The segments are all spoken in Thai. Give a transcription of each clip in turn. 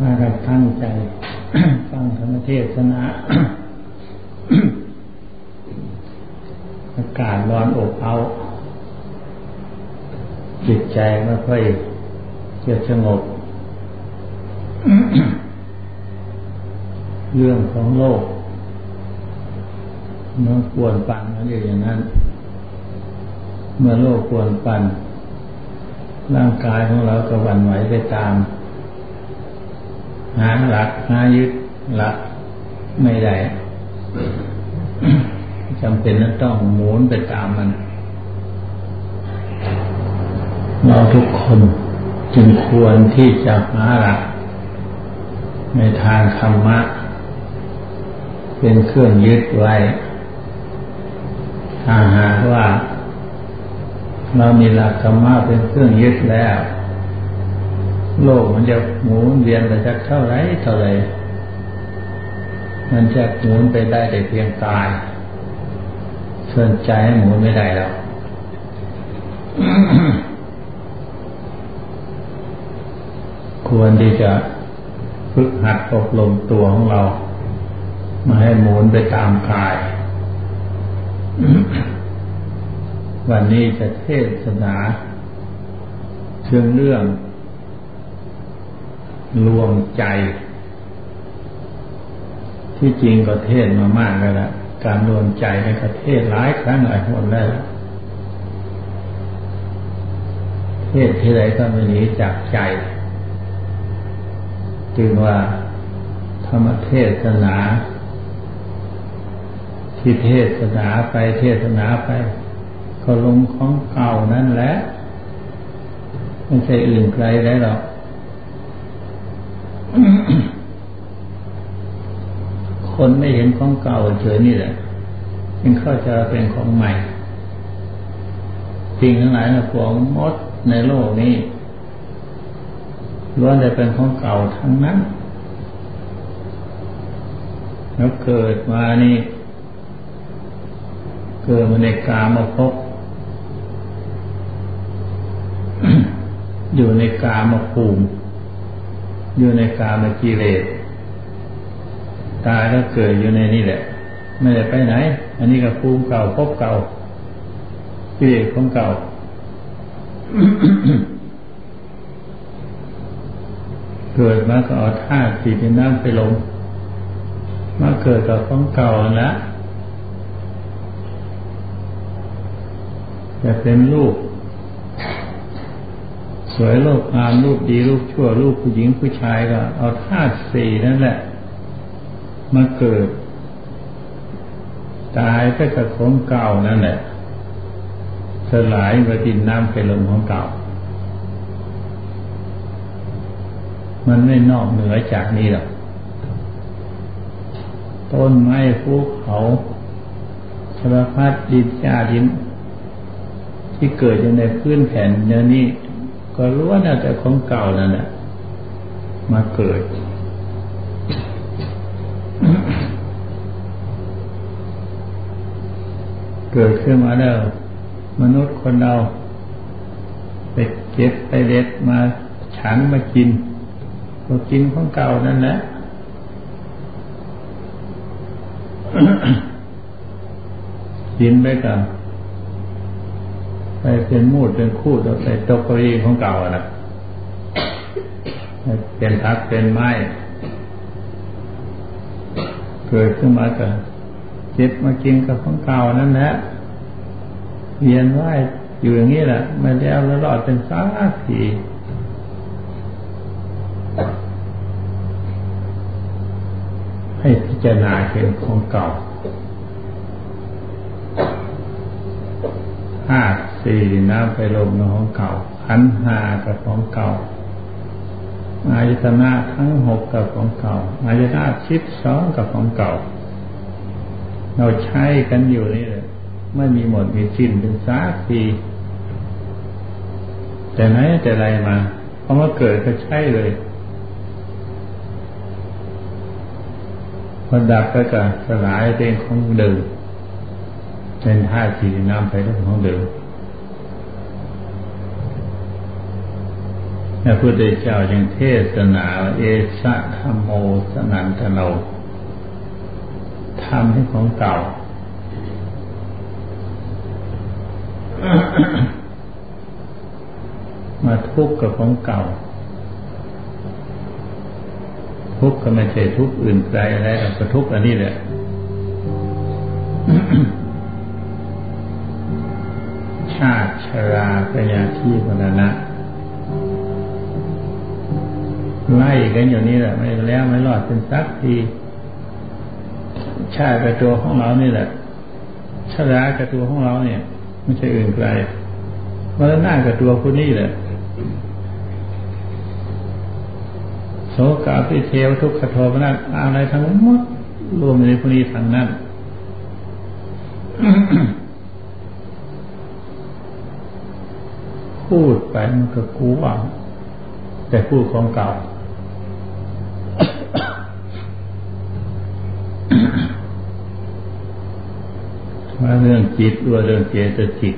มากันตั้งใจฟังธรรมเทศนา อากาศร้อนอบเอา จิตใจไม่ค่อยจะสงบ เรื่องของโลกมันควรปั่นมันอยู่อย่างนั้น เมื่อโลกควรปั่นร่างกายของเราก็หวั่นไหวไปตาม หาหลักหายึดหลักไม่ได้จำเป็นต้องหมุนไปตามมัน เราทุกคนจึงควรที่จะหาหลัก ในทางธรรมะ เป็นเครื่องยึดไว้ ถ้าหากว่า เรามีหลักธรรมะเป็นเครื่องยึดแล้ว โลกมันจะหมุนเวียนไปสักเท่าไรเท่าไรมันจะหมุนไปได้แต่เพียงกายส่วนใจหมุนไม่ได้แล้วควรที่จะฝึกหัดอบรมตัวของเรา มาให้หมุนไปตามกาย วันนี้จะเทศนาเชิงเรื่อง รวมใจ ที่จริงก็เทศมามากแล้วละการรวมใจในประเทศหลายครั้งหลายคนแล้วเทศที่ไรก็ไม่หนีจากใจ จึงว่าธรรมเทศนา ที่เทศนาไปเทศนาไป ก็ลงของเก่านั่นแหละไม่ใช่อื่นไกลได้หรอก คนไม่เห็นของเก่าเฉยนี่แหละยังเข้าใจเป็นของใหม่สิ่งทั้งหลายนะพวงมดในโลกนี้ล้วนแต่เป็นของเก่าทั้งนั้นแล้วเกิดมานี่ เกิดมาในกามาพบ อยู่ในกามาภูมิ อยู่ในกามกิเลสตายแล้วเกิดอยู่ในนี่แหละ ไม่ได้ไปไหน อันนี้ก็ภูมิเก่าพบเก่ากิเลสของเก่าเกิดมาก็เอาธาตุสีเป็นน้ำไปลงมาเกิดกับของเก่าแล้วจะเป็นลูก วยโลกงามลูกดีลูกชั่วลูกผู้หญิงผู้ชายก็ เอาธาตุสี่นั่นแหละมาเกิด ตายก็กับของเก่านั่นแหละสลายไปดินน้ำไปลมของเก่า มันไม่นอกเหนือจากนี้หรอกต้นไม้ภูเขาสารพัดดินจาดินที่เกิดอยู่ในพื้นแผ่นเนื้อนี้ ก็รู้ว่าน่าจะของเก่านั่นแหละมาเกิด เกิดขึ้นมาแล้ว มนุษย์คนเราไปเก็บไปเล็ดมาฉันมากินก็กินของเก่านั่นแหละกินไปกัน ไปเป็นมูดเป็นคู่ตัวไปตกกรีของเก่านะเป็นพักเป็นไม้เกิดขึ้นมาก็เจ็บมากินกับของเก่านั่นแหละเวียนว่ายอยู่อย่างนี้แหละไม่แล้วแล้วรอดเป็นสาทีให้พิจารณาเห็นของเก่าห้า สี่น้ำไปลมของเก่าขันหากับของเก่าอายตนะทั้งหกกับของเก่าอายตนะชิดสองกับของเก่า เราใช้กันอยู่นี่เลยไม่มีหมดมีสิ้นเป็นสาทีแต่ไหนแต่ไรมาเพราะว่าเกิดก็ใช่เลยพอดับก็จะสลายเป็นของเดิมเป็นท่าทีน้ำไปเรื่องของเดิม พ ระพุทธเจ้ายังเทศนาเอสะธรรมโมสนันทโนทำให้ของเก่า มาทุกข์กับของเก่า ทุกข์ก็ไม่ใช่ทุกข์อื่นไกลอะไรก็ทุกข์อันนี้แหละชาติชราพยาที่พรณะ ไล่กันอยู่นี่แหละไม่แล้วไม่รอดเป็นสักทีชาติกระตัวของเรานี่แหละชรากระตัวของเราเนี่ยไม่ใช่อื่นไกลมรณะกระตัวคนนี้แหละโสกาพิเทวทุกขโทมนัสอะไรทั้งหมดรวมในคนนี้ทั้งนั้นพูดไปมันก็กูว่าแต่พูดของเก่า ว่าเรื่องจิตว่าเรื่องเจตจิต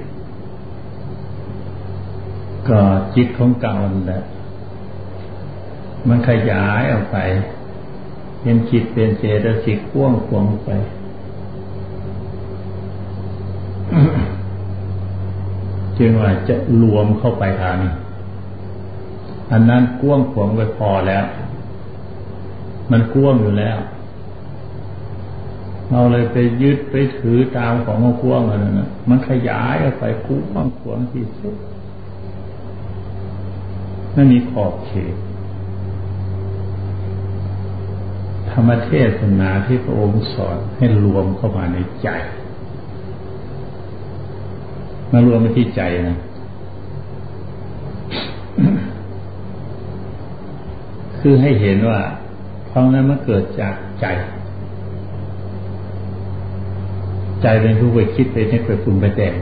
ก็จิตของเก่าแหละมันขยายออกไป เป็นจิตเป็นเจตสิกพ่วงขวงไป จึงว่าจะรวมเข้าไปทางอันนั้นก้วงขวงไปพอแล้ว มันก้วงอยู่แล้ว เราเลยไปยึดไปถือตามของมันกว้างอะไรนะมันขยายออกไปคุ้มขวางที่สุดไม่มีขอบเขตธรรมเทศนาที่พระองค์สอนให้รวมเข้ามาในใจ มารวมไปที่ใจนะ คือให้เห็นว่าเพราะนั้นมันเกิดจากใจ ใจเป็นผู้ไปคิดไปนึกไปปรุงไปแต่ง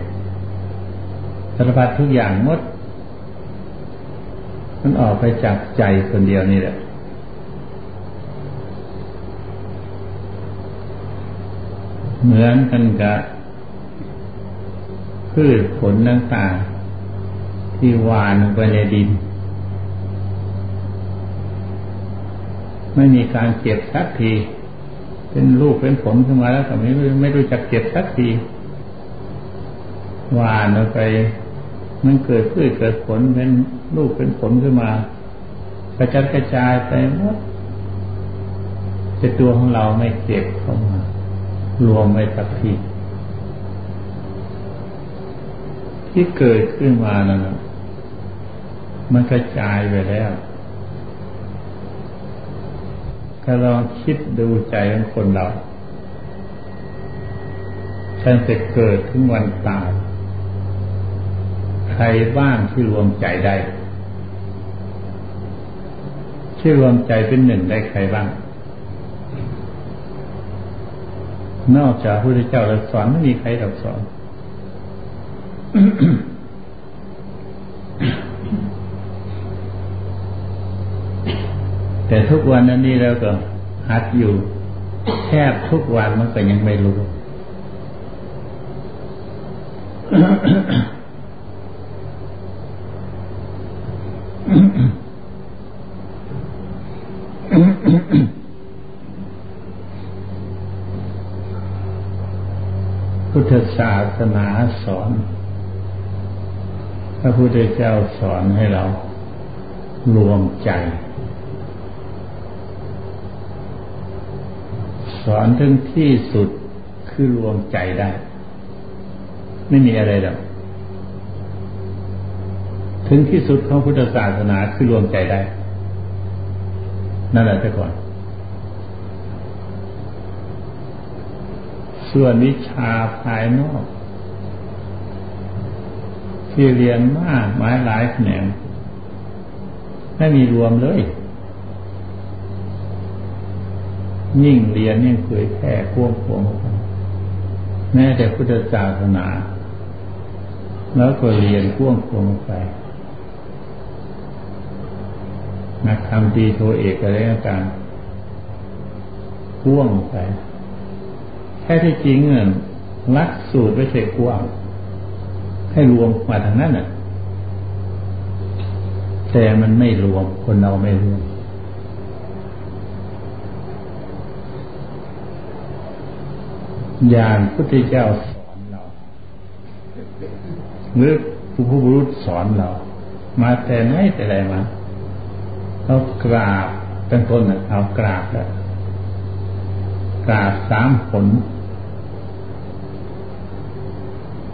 สารพัดทุกอย่างหมด มันออกไปจากใจคนเดียวนี่แหละเหมือนกันกับพืชผลต่างๆที่หวานลงไปในดิน ไม่มีการเก็บสักที เป็นลูกเป็นผลขึ้นมาแล้วแต่ไม่ไม่รู้จักเก็บสักทีหวานออกไป มันเกิดพืชเกิดผลเป็นลูกเป็นผลขึ้นมากระจัดกระจายไปหมดแต่ตัวของเราไม่เก็บเข้ามา รวมไว้สักทีที่เกิดขึ้นมาแล้วมันกระจายไปแล้ว ถ้าลองคิดดูใจของคนเรา ฉันจะเกิดถึงวันตาย ใครบ้างที่รวมใจได้ ที่รวมใจเป็นหนึ่งได้ใครบ้าง นอกจากพระพุทธเจ้าเราสอนไม่มีใครเราสอน แต่ทุกวันนั้นนี่เราก็หัดอยู่แทบทุกวันมันก็ยังไม่รู้ พุทธศาสนาสอนพระพุทธเจ้าสอนให้เรารวมใจ สอนถึงที่สุดคือรวมใจได้ ไม่มีอะไรหรอกถึงที่สุดของพุทธศาสนาคือรวมใจได้ นั่นแหละแต่ก่อน ส่วนวิชาภายนอก ที่เรียนมากหมายหลายแขนงไม่มีรวมเลย ยิ่งเรียนยิ่งเผยแพร่ควงควงแม้แต่พุทธศาสนา แล้วก็เรียนควงควงไปนักทำดีโทเอกอะไรต่างพ่วงไปแค่ที่จริงเงินลักสูตรไม่ใช่กว้างให้รวมมาทางนั้นน่ะ แต่มันไม่รวมคนเราไม่รวม อย่างพุทธเจ้าสอนเราหรือผู้ผู้รู้สอนเรา มาแต่ไหนแต่ไรมาเขากราบเป็นต้นเอากราบแล้วกราบสามผล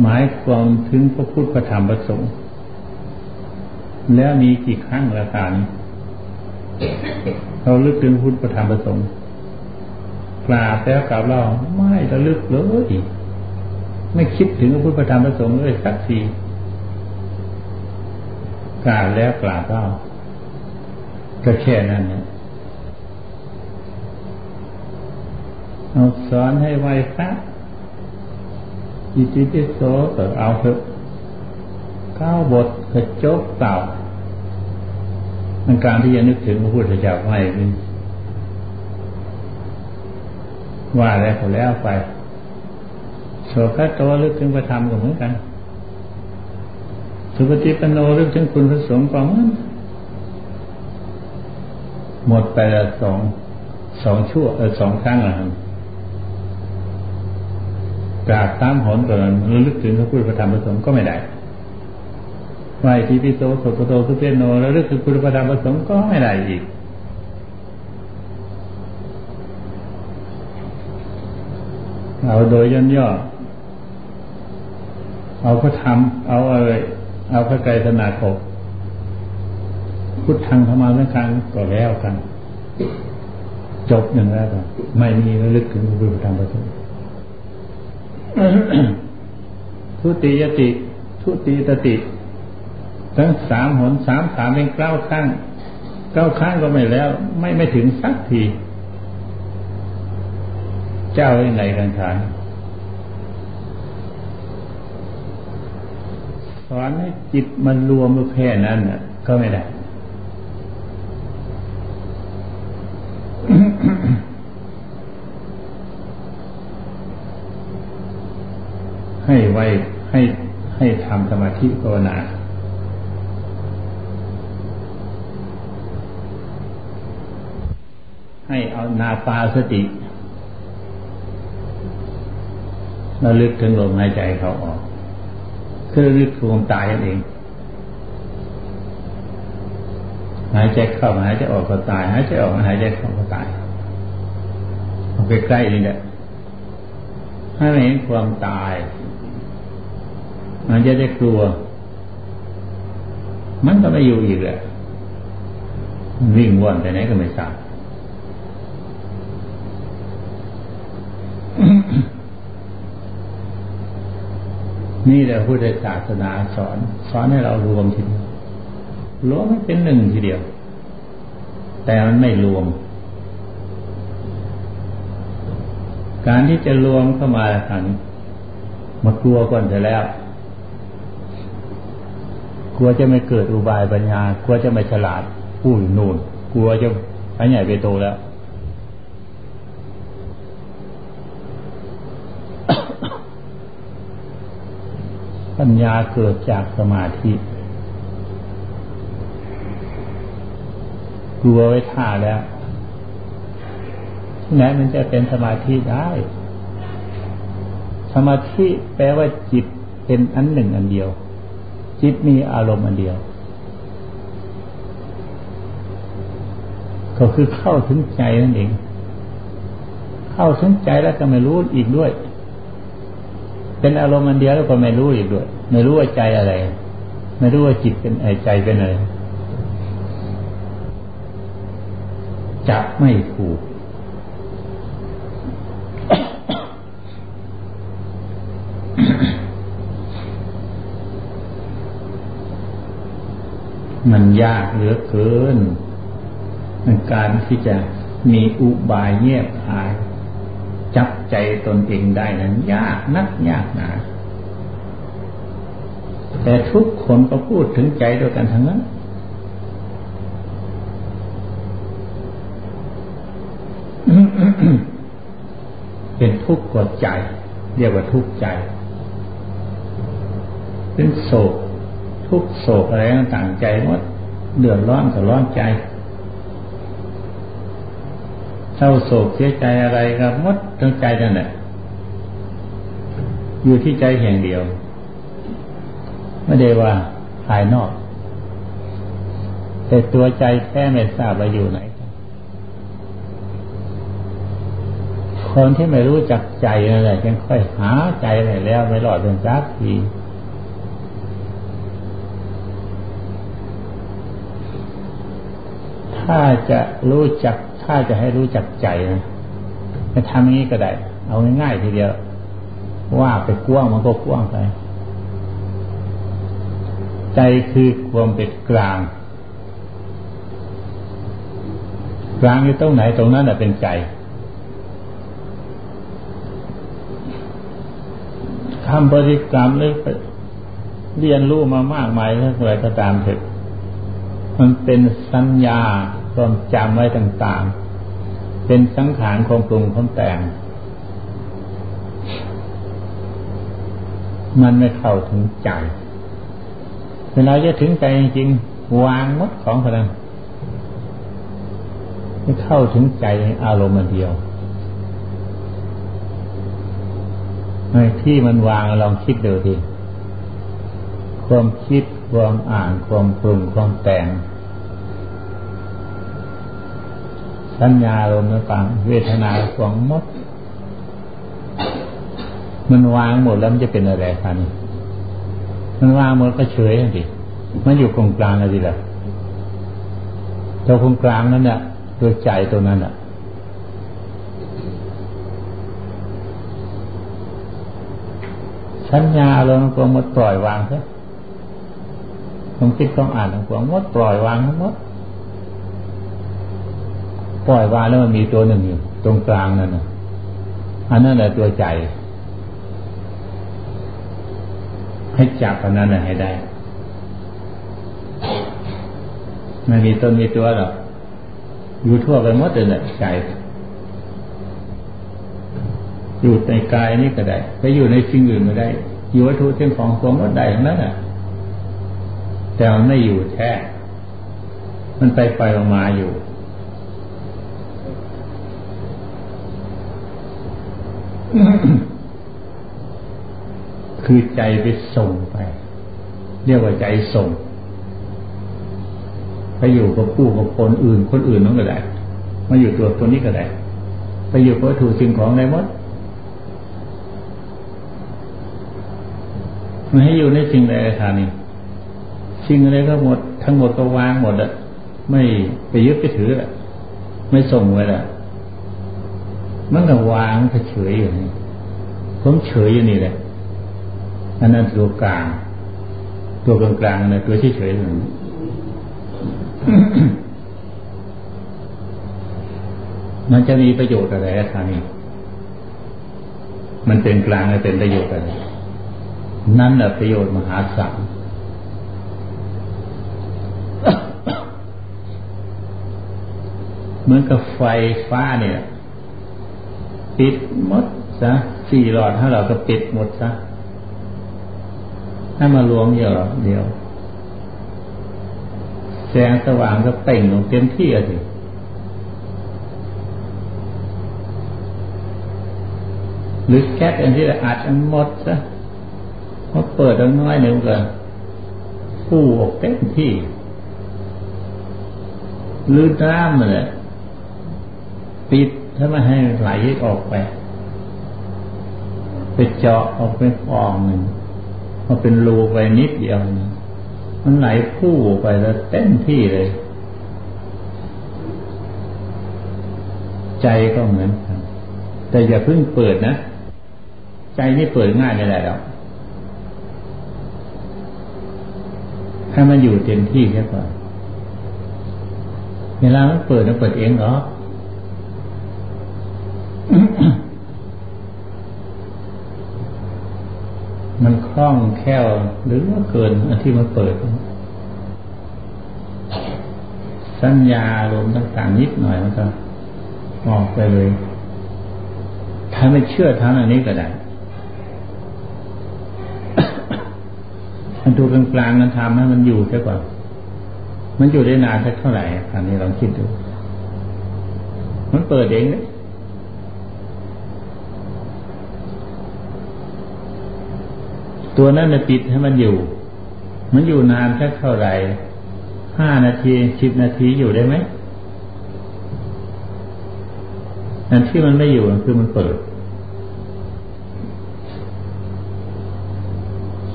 หมายความถึงพระพุทธพระธรรมพระสงฆ์แล้วมีกี่ครั้งละกันเราลึกถึงพุทธพระธรรมพระสงฆ์ กราบแล้วกราบเราไม่ระลึกเลยไม่คิดถึงพระพุทธธรรมพระสงฆ์เลยสักทีกราบแล้วกราบเล่าก็แค่นั้นนะเอาสอนให้ไวพระอิติปิโสก็เอาเถอะก้าวบทกระจบเต่าในการที่จะนึกถึงพระพุทธเจ้าไม่เป็น ว่าแล้วก็แล้วไปโสกโตลึกถึงพระธรรมก็เหมือนกัน สุปฏิปโนลึกถึงคุณพระสงฆ์ก็เหมือนหมดไปละสองสองชั่วเออสองครั้งละครับกราบตามหนก่อนลึกถึงพระพุทธพระธรรมพระสงฆ์ก็ไม่ได้ไหวทีพิโสโสปโตสุเปโนระลึกถึงพุทธพระธรรมพระสงฆ์ก็ไม่ได้อีก เอาโดยย่นย่อ เอาพระธรรม เอาอะไร เอาพระไกรสนาคบพุทธังธรรมาสังคังก็แล้วกัน จบอย่างแล้วกันไม่มีระลึกถึงพระพุทธธรรมพระสงฆ์ทุติยติ ทุติตติ ทั้งสามหนสามสามเป็นเก้าข้างเก้าข้างก็ไม่แล้ว ไม่ไม่ถึงสักที เจ้าในกันฐานสอนให้จิตมันรวมแค่นั้นน่ะ ก็ไม่ได้ ให้ไว้ให้ให้ทำสมาธิภาวนาให้เอานาปาสติ ระลึกถึงลมหายใจเขาออกคือระลึกถึงตายนั่นเอง หายใจเข้าหายใจออกก็ตาย หายใจออกหายใจเข้าก็ตายเอาไปใกล้นี่แหละให้เห็นความตาย มันจะได้กลัว มันก็ไม่อยู่อีกแหละวิ่งว่อนแต่ไหนก็ไม่ทราบ นี่แหละพุทธศาสนาสอน สอนให้เรารวมทีเดียวรวมไม่เป็นหนึ่งทีเดียว แต่มันไม่รวม การที่จะรวมเข้ามาขันมากลัวก่อนจะแล้ว กลัวจะไม่เกิดอุบายปัญญากลัวจะไม่ฉลาดผู้นูนกลัวจะไปใหญ่ไปโตแล้ว ปัญญาเกิดจากสมาธิ กลัวไว้ท่าแล้วที่ไหนมันจะเป็นสมาธิได้ สมาธิแปลว่าจิตเป็นอันหนึ่งอันเดียว จิตมีอารมณ์อันเดียว ก็คือเข้าถึงใจนั่นเอง เข้าถึงใจแล้วก็ไม่รู้อีกด้วย เป็นอารมณ์อันเดียวแล้วก็ไม่รู้อีกด้วย ไม่รู้ว่าใจอะไร ไม่รู้ว่าจิตเป็นไอใจเป็นอะไรจะไม่ถูก มันยากเหลือเกินในการที่จะมีอุบายเงียบหาย ใจตนเองได้นั้น ยากนักยากหนาแต่ทุกคนก็พูดถึงใจด้วยกันทั้งนั้น เป็นทุกข์กดใจ เรียกว่าทุกข์ใจ เป็นโศก ทุกโศกอะไรต่างใจหมดเดือดร้อนก็ร้อนใจ เศร้าโศกเสียใจอะไรก็มดทั้งใจนั่นแหละอยู่ที่ใจแห่งเดียว ไม่ได้ว่าภายนอก แต่ตัวใจแท้ไม่ทราบว่าอยู่ไหน คนที่ไม่รู้จักใจนั่นแหละยังค่อยหาใจไปแล้วไม่รอดเป็นสักทีถ้าจะรู้จัก ถ้าจะให้รู้จักใจนะจะทำอย่างนี้ก็ได้ เอาง่ายๆทีเดียว ว่าไปกว้างมันก็กว้างไป ใจคือความเป็นกลาง กลางอยู่ตรงไหนตรงนั้นแหละเป็นใจทำบริกรรมเลยเรียนรู้มามากมายเท่าไรก็ตามเถอะมันเป็นสัญญา ความจำไว้ต่างๆ เป็นสังขารของปรุงของแต่ง มันไม่เข้าถึงใจเวลาจะถึงใจจริงวางมดของพลังไม่เข้าถึงใจอารมณ์เดียวในที่มันวางลองคิดดูดิความคิดความอ่านความปรุงความแต่ง สัญญาลมต่างเวทนาความมด มันวางหมดแล้วมันจะเป็นอะไรกันมันวางหมดก็เฉยสิมันอยู่ตรงกลางอะไรล่ะตัวตรงกลางนั้นเนี่ยตัวใจตัวนั้นอะสัญญาเราตัวหมดปล่อยวางซะผมคิดต้องอ่านของหมดปล่อยวางทั้งหมด ปล่อยวางแล้วมันมีตัวหนึ่งอยู่ตรงกลางนั่นนะอันนั้นแหละตัวใจ ให้จับอันนั้นให้ได้ไม่มีต้นมีตัวหรอกอยู่ทั่วไปหมดเลยแหละใจอยู่ในกายนี่ก็ได้ไปอยู่ในสิ่งอื่นไม่ได้ อยู่วัตถุเช่นของความวัดใดทั้งนั้นอะแต่มันไม่อยู่แท้ มันไปไปออกมาอยู่ คือใจไปส่งไป เรียกว่าใจส่งไปอยู่กับผู้กับคนอื่น คนอื่นนั่นก็ได้มาอยู่ตัวตัวนี้ก็ได้ไปอยู่กับวัตถุสิ่งของในมดมันให้อยู่ในสิ่งใดฐานนี้สิ่งอะไรก็หมด ทั้งหมดก็วางหมดอะไม่ไปยึดไปถืออะไม่ส่งไว้ละ มันก็วางเฉยอยู่นี่ผมเฉยอยู่นี่แหละอันนั้นตัวกลาง ตัวกลางกลางนะตัวเฉยเฉยอยู่มันจะมีประโยชน์อะไรทางนี้มันเป็นกลางและเป็นประโยชน์อะไรนั่นแหละประโยชน์มหาศาลเหมือนกับไฟฟ้าเนี่ย ปิดหมดซะสี่หลอดถ้าเราก็ปิดหมดซะให้มารวมเดียวเดียว แสงสว่างก็เป่งลงเต็มที่อะสิหรือแก๊สอันที่อัดอันหมดซะพอเปิดตั้งน้อยหนึ่งก็ผู้ออกเต็มที่ลือน้ำเลยปิด ถ้าไม่ให้ไหลออกไปไปเจาะออกไปฟองหนึ่งมาเป็นรูไปนิดเดียวมันไหลพู่ไปแล้วเต็มที่เลย ใจก็เหมือนกันแต่อย่าเพิ่งเปิดนะ ใจนี่เปิดง่ายไม่ได้หรอกให้มันอยู่เต็มที่แค่ก่อนเวลามันเปิดมันเปิดเองเหรอ มันคล่องแคล่วหรือว่าเกินอันที่มันเปิด สัญญาลมต่างๆนิดหน่อยมันก็ออกไปเลย ถ้าไม่เชื่อทางอันนี้ก็ได้มันดูกลางๆกันทำให้มันอยู่แค่ก่อนมันอยู่ได้นานสักเท่าไหร่อันนี้ลองคิดดู มันเปิดเองเลย ตัวนั้นจะปิดให้มันอยู่ มันอยู่นานสักเท่าไหร่ห้านาทีสิบนาทีอยู่ได้ไหมอันที่มันไม่อยู่คือมันเปิด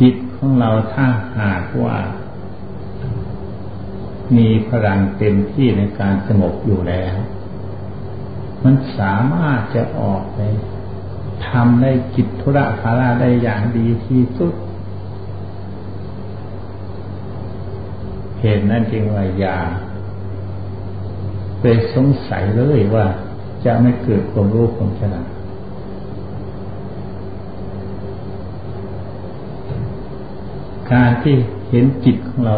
จิตของเราถ้าหากว่า มีพลังเต็มที่ในการสงบอยู่แล้ว มันสามารถจะออกไป ทำได้กิจธุระภาระได้อย่างดีที่สุด เหตุนั้นจึงว่าอย่าไปสงสัยเลยว่าจะไม่เกิดความรู้ความฉลาดการที่เห็นจิตของเรา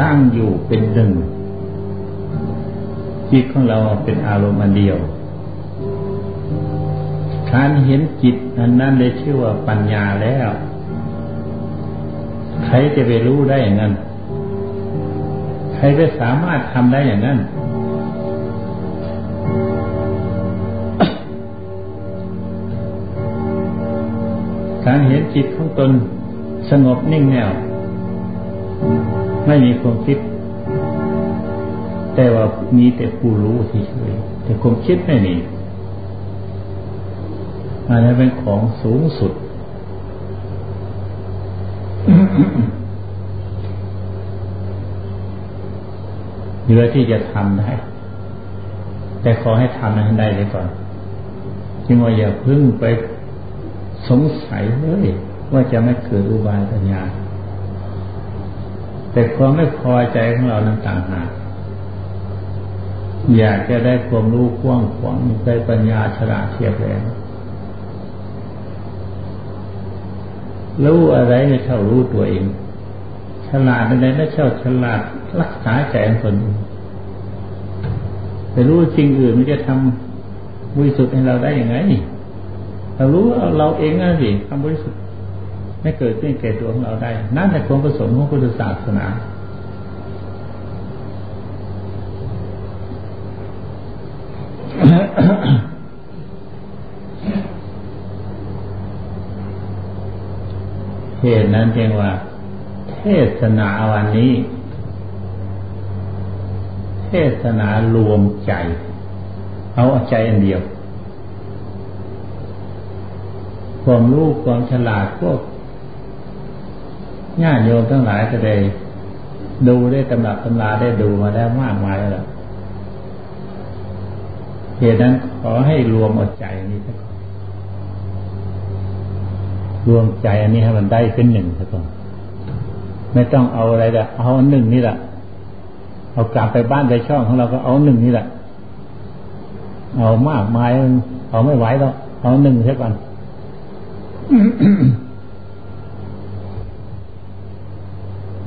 ตั้งอยู่เป็นหนึ่งจิตของเราเป็นอารมณ์อันเดียว การเห็นจิตอันนั้นเลยชื่อว่าปัญญาแล้ว ใครจะไปรู้ได้อย่างนั้น ใครจะสามารถทำได้อย่างนั้น การเห็นจิตของตนสงบนิ่งแน่วไม่มีความคิด แต่ว่ามีแต่ผู้รู้เฉยๆแต่ความคิดไม่มี อันนี้เป็นของสูงสุด เหลือที่จะทำได้ แต่ขอให้ทำให้ได้เลยก่อนจึงว่าอย่าพึ่งไปสงสัยเลยว่าจะไม่เกิดอุบายปัญญา แต่ความไม่พอใจของเรานั้นต่างหากอยากจะได้ความรู้กว้างขวางได้ปัญญาฉลาดเทียบแรง รู้อะไรไม่เท่ารู้ตัวเอง ฉลาดอะไรไม่เท่าฉลาดรักษาใจคนอื่นแต่รู้จริงอื่นมันจะทำบริสุทธิ์ให้เราได้ยังไงเรารู้เราเองนะสิทำบริสุทธิ์ไม่เกิดขึ้นแก่ตัวของเราได้ นั่นแต่ความประสงค์ของพุทธศาสนา เหตุนั้นเพียงว่า เทศนาวันนี้ เทศนารวมใจ เอาใจอันเดียว ความรู้ความฉลาดพวกญาติโยมทั้งหลายก็ได้ดูได้ตำรับตำราได้ดูมาแล้มากมายแล้วเหตุนั้นขอให้รวมเอาใจนี้สัก รวมใจอันนี้ให้มันได้เป็นหนึ่งซะก่อนไม่ต้องเอาอะไรละเอาหนึ่งนี่แหละเอากลับไปบ้านไปช่องของเราก็เอาหนึ่งนี่แหละเอามากมายเอาไม่ไหวแล้วเอาหนึ่งใช่ก่อน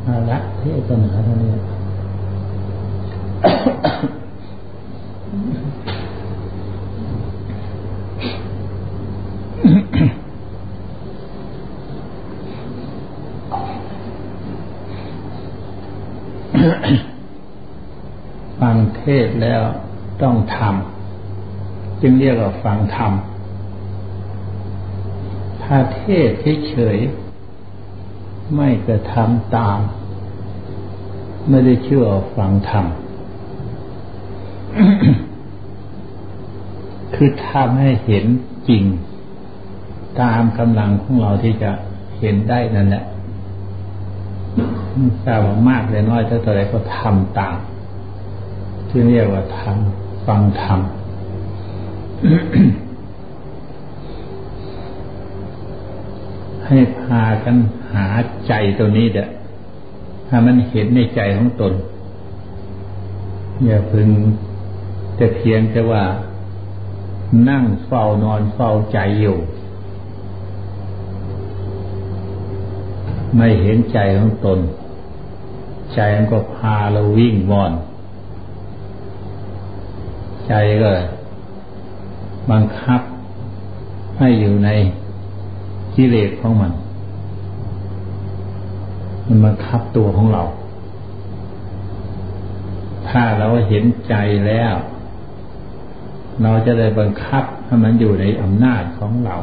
อาละเทศนาเท่านี้ฟังเท ศแล้วต้องทำจึงเรียกว่าฟังธรรมถ้าเทศเฉยๆไม่กระทำตาม ไม่ได้เชื่อฟังธรรมคือทำให้เห็นจริง ตามกำลังของเราที่จะเห็นได้นั่นแหละทราบว่ามากหรือน้อยเท่าไรก็ทำตาม ที่เรียกว่าทำฟังธรรมให้พากันหาใจตัวนี้เด้อถ้ามันเห็นในใจของตน อย่าพึงแต่เพียงแต่ว่า นั่งเฝ้านอนเฝ้าใจอยู่ ไม่เห็นใจของตน ใจมันก็พาเราวิ่งวอน ใจก็ บังคับให้อยู่ในกิเลสของมัน มันมาคับตัวของเรา ถ้าเราเห็นใจแล้ว เราจะได้บังคับให้มันอยู่ในอำนาจของเรา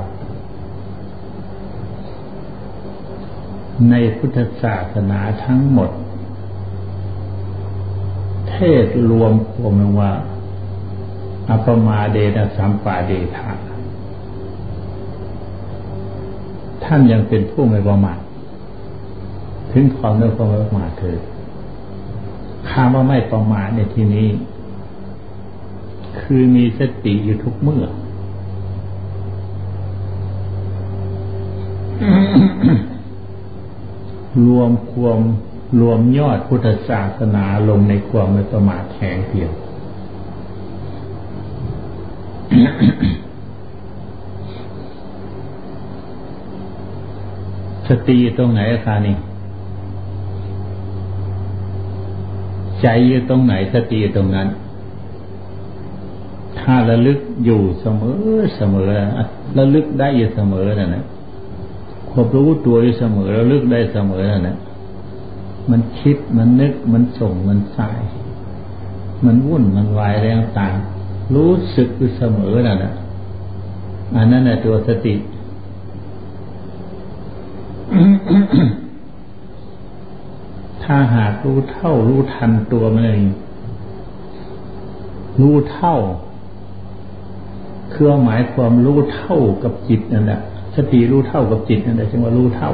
ในพุทธศาสนาทั้งหมด เทศรวมความว่า อัปมาเดนะสัมปาเดธาท่านยังเป็นผู้ไม่ประมาทถึงความไม่ประมาทเถิดคำว่าไม่ประมาทในที่นี้ คือมีสติอยู่ทุกเมื่อ รวมความรวมยอดพุทธศาสนาลงในความไม่ประมาทแห่งเดียว สติตรงไหนอาคานี่ใจอยู่ตรงไหนสติตรงนั้น ถ้าระลึกอยู่เสมอเสมอระลึกได้อยู่เสมอนั่นนะควบรู้ตัวอยู่เสมอระลึกได้เสมอนั่นนะมันคิดมันนึกมันส่งมันสาย มันวุ่นมันวายแรต่าง รู้สึกอยู่เสมอนั่นนะอันนั้นแหละตัวสติถ้าหากรู้เท่ารู้ทันตัวมันเองรู้เท่าคือหมายความรู้เท่ากับจิตนั่นแหละสติรู้เท่ากับจิตนั่นแหละจึงว่ารู้เท่า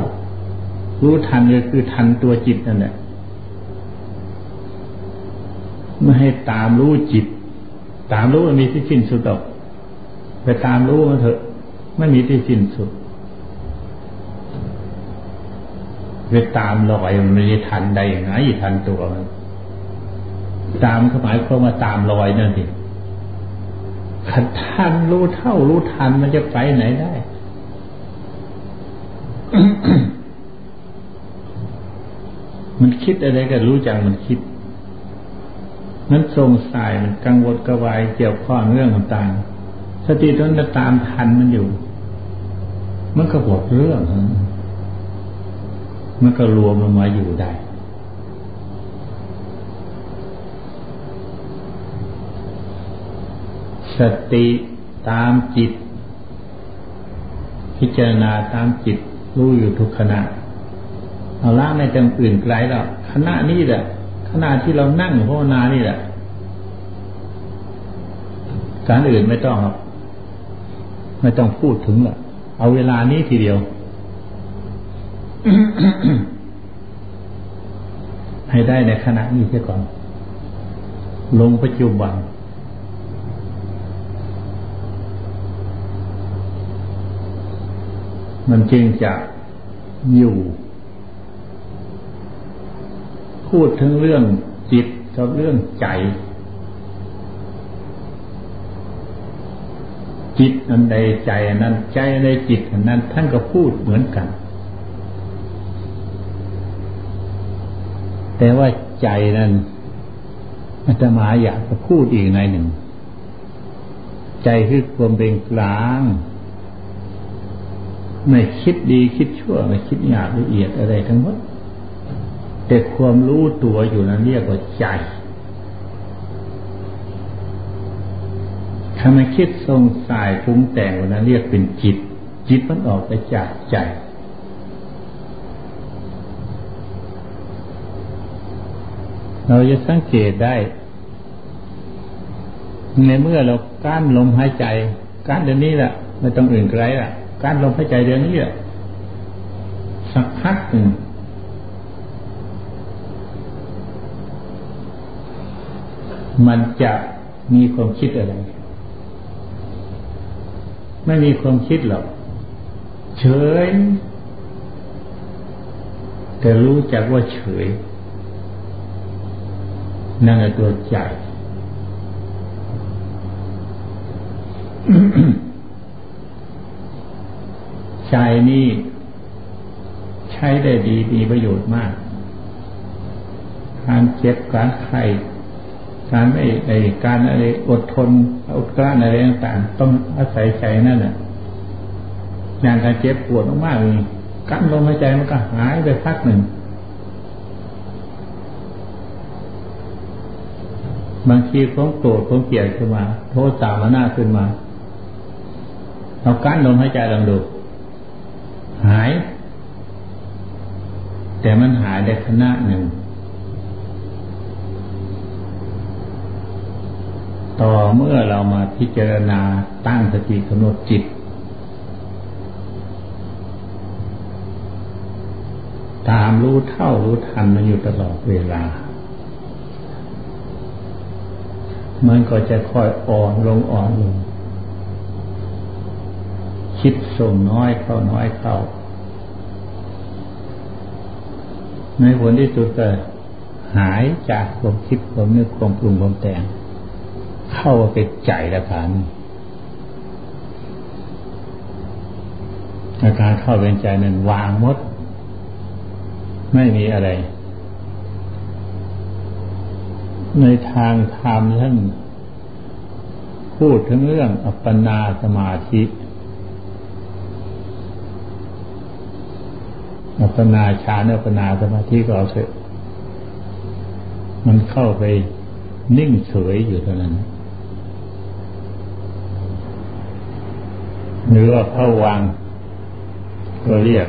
รู้ทันก็คือทันตัวจิตนั่นแหละไม่ให้ตามรู้จิต ตามรู้มันมีที่สิ้นสุดหรอกไปตามรู้มันเถอะ ไม่มีที่สิ้นสุดไปตามรอยมันไม่ทันได้ยังไงทันตัวมันตามขหมายความว่าตามรอยนั่นสิขันทันรู้เท่ารู้ทันมันจะไปไหนได้มันคิดอะไรก็รู้จักมันคิด มันทรงสายมันกังวลกระวายเกี่ยวข้องเรื่องต่างสติตนจะตามทันมันอยู่ มันก็หมดเรื่อง มันก็รวมลงมาอยู่ได้สติตามจิต พิจารณาตามจิตรู้อยู่ทุกขณะเอาละไม่ต้องอื่นไกลแล้วขณะนี้แหละ ขณะที่เรานั่งภาวนานี่แหละ การอื่นไม่ต้องครับ ไม่ต้องพูดถึงละเอาเวลานี้ทีเดียว ให้ได้ในขณะนี้เสียก่อน ลงปัจจุบันมันจึงจะอยู่ พูดถึงเรื่องจิตกับเรื่องใจ จิตอันใดใจอันนั้น ใจอันจิตอันนั้น ท่านก็พูดเหมือนกัน แต่ว่าใจนั้นอาตมาอยากจะพูดอีกในหนึ่ง ใจคือความเป็นกลางไม่คิดดีคิดชั่วไม่คิดหยาบละเอียดอะไรทั้งหมด แต่ความรู้ตัวอยู่นั้นเรียกว่าใจถ้ามันคิดทรงสายปรุงแต่งวันนั้นเรียกเป็นจิต จิตมันออกไปจากใจเราจะสังเกตได้ ในเมื่อเราก้านลมหายใจก้านเดี๋ยวนี้แหละไม่ต้องอื่นไกลละก้านลมหายใจเดี๋ยวนี้แหละสักพักหนึ่ง มันจะมีความคิดอะไร ไม่มีความคิดหรอกเฉย แต่รู้จักว่าเฉย นั่นแหละตัวใจใจนี่ใช้ได้ดีมีประโยชน์มาก การเจ็บการไข้ การไม่ไอการอะไรอดทนอดกลั้นอะไรต่างๆต้องอาศัยใจนั่นแหละงานการเจ็บปวดมากๆเลยกั้นลมหายใจมันก็หายไปสักหนึ่งบางทีความโกรธความเกลียดขึ้นมา โทษสามาหน้าขึ้นมาเอากั้นลมหายใจลองดูหาย แต่มันหายได้ขณะหนึ่ง ต่อเมื่อเรามาพิจารณาตั้งสติกำหนดจิต ตามรู้เท่ารู้ทันมันอยู่ตลอดเวลา มันก็จะค่อยอ่อนลงอ่อนลงคิดส่งน้อยเข้าน้อยเข้า ในผลที่สุดก็หายจากความคิดความนึกความปรุงความแต่ง เข้าไปใจละฐานอาการเข้าเป็นใจนั้นวางมด ไม่มีอะไร ในทางธรรมท่านพูดถึงเรื่องอัปปนาสมาธิอัปปนาฌานอัปปนาสมาธิก็เอาเถอะมันเข้าไปนิ่งเฉยอยู่เท่านั้น หรือว่าเข้าวางก็เรียก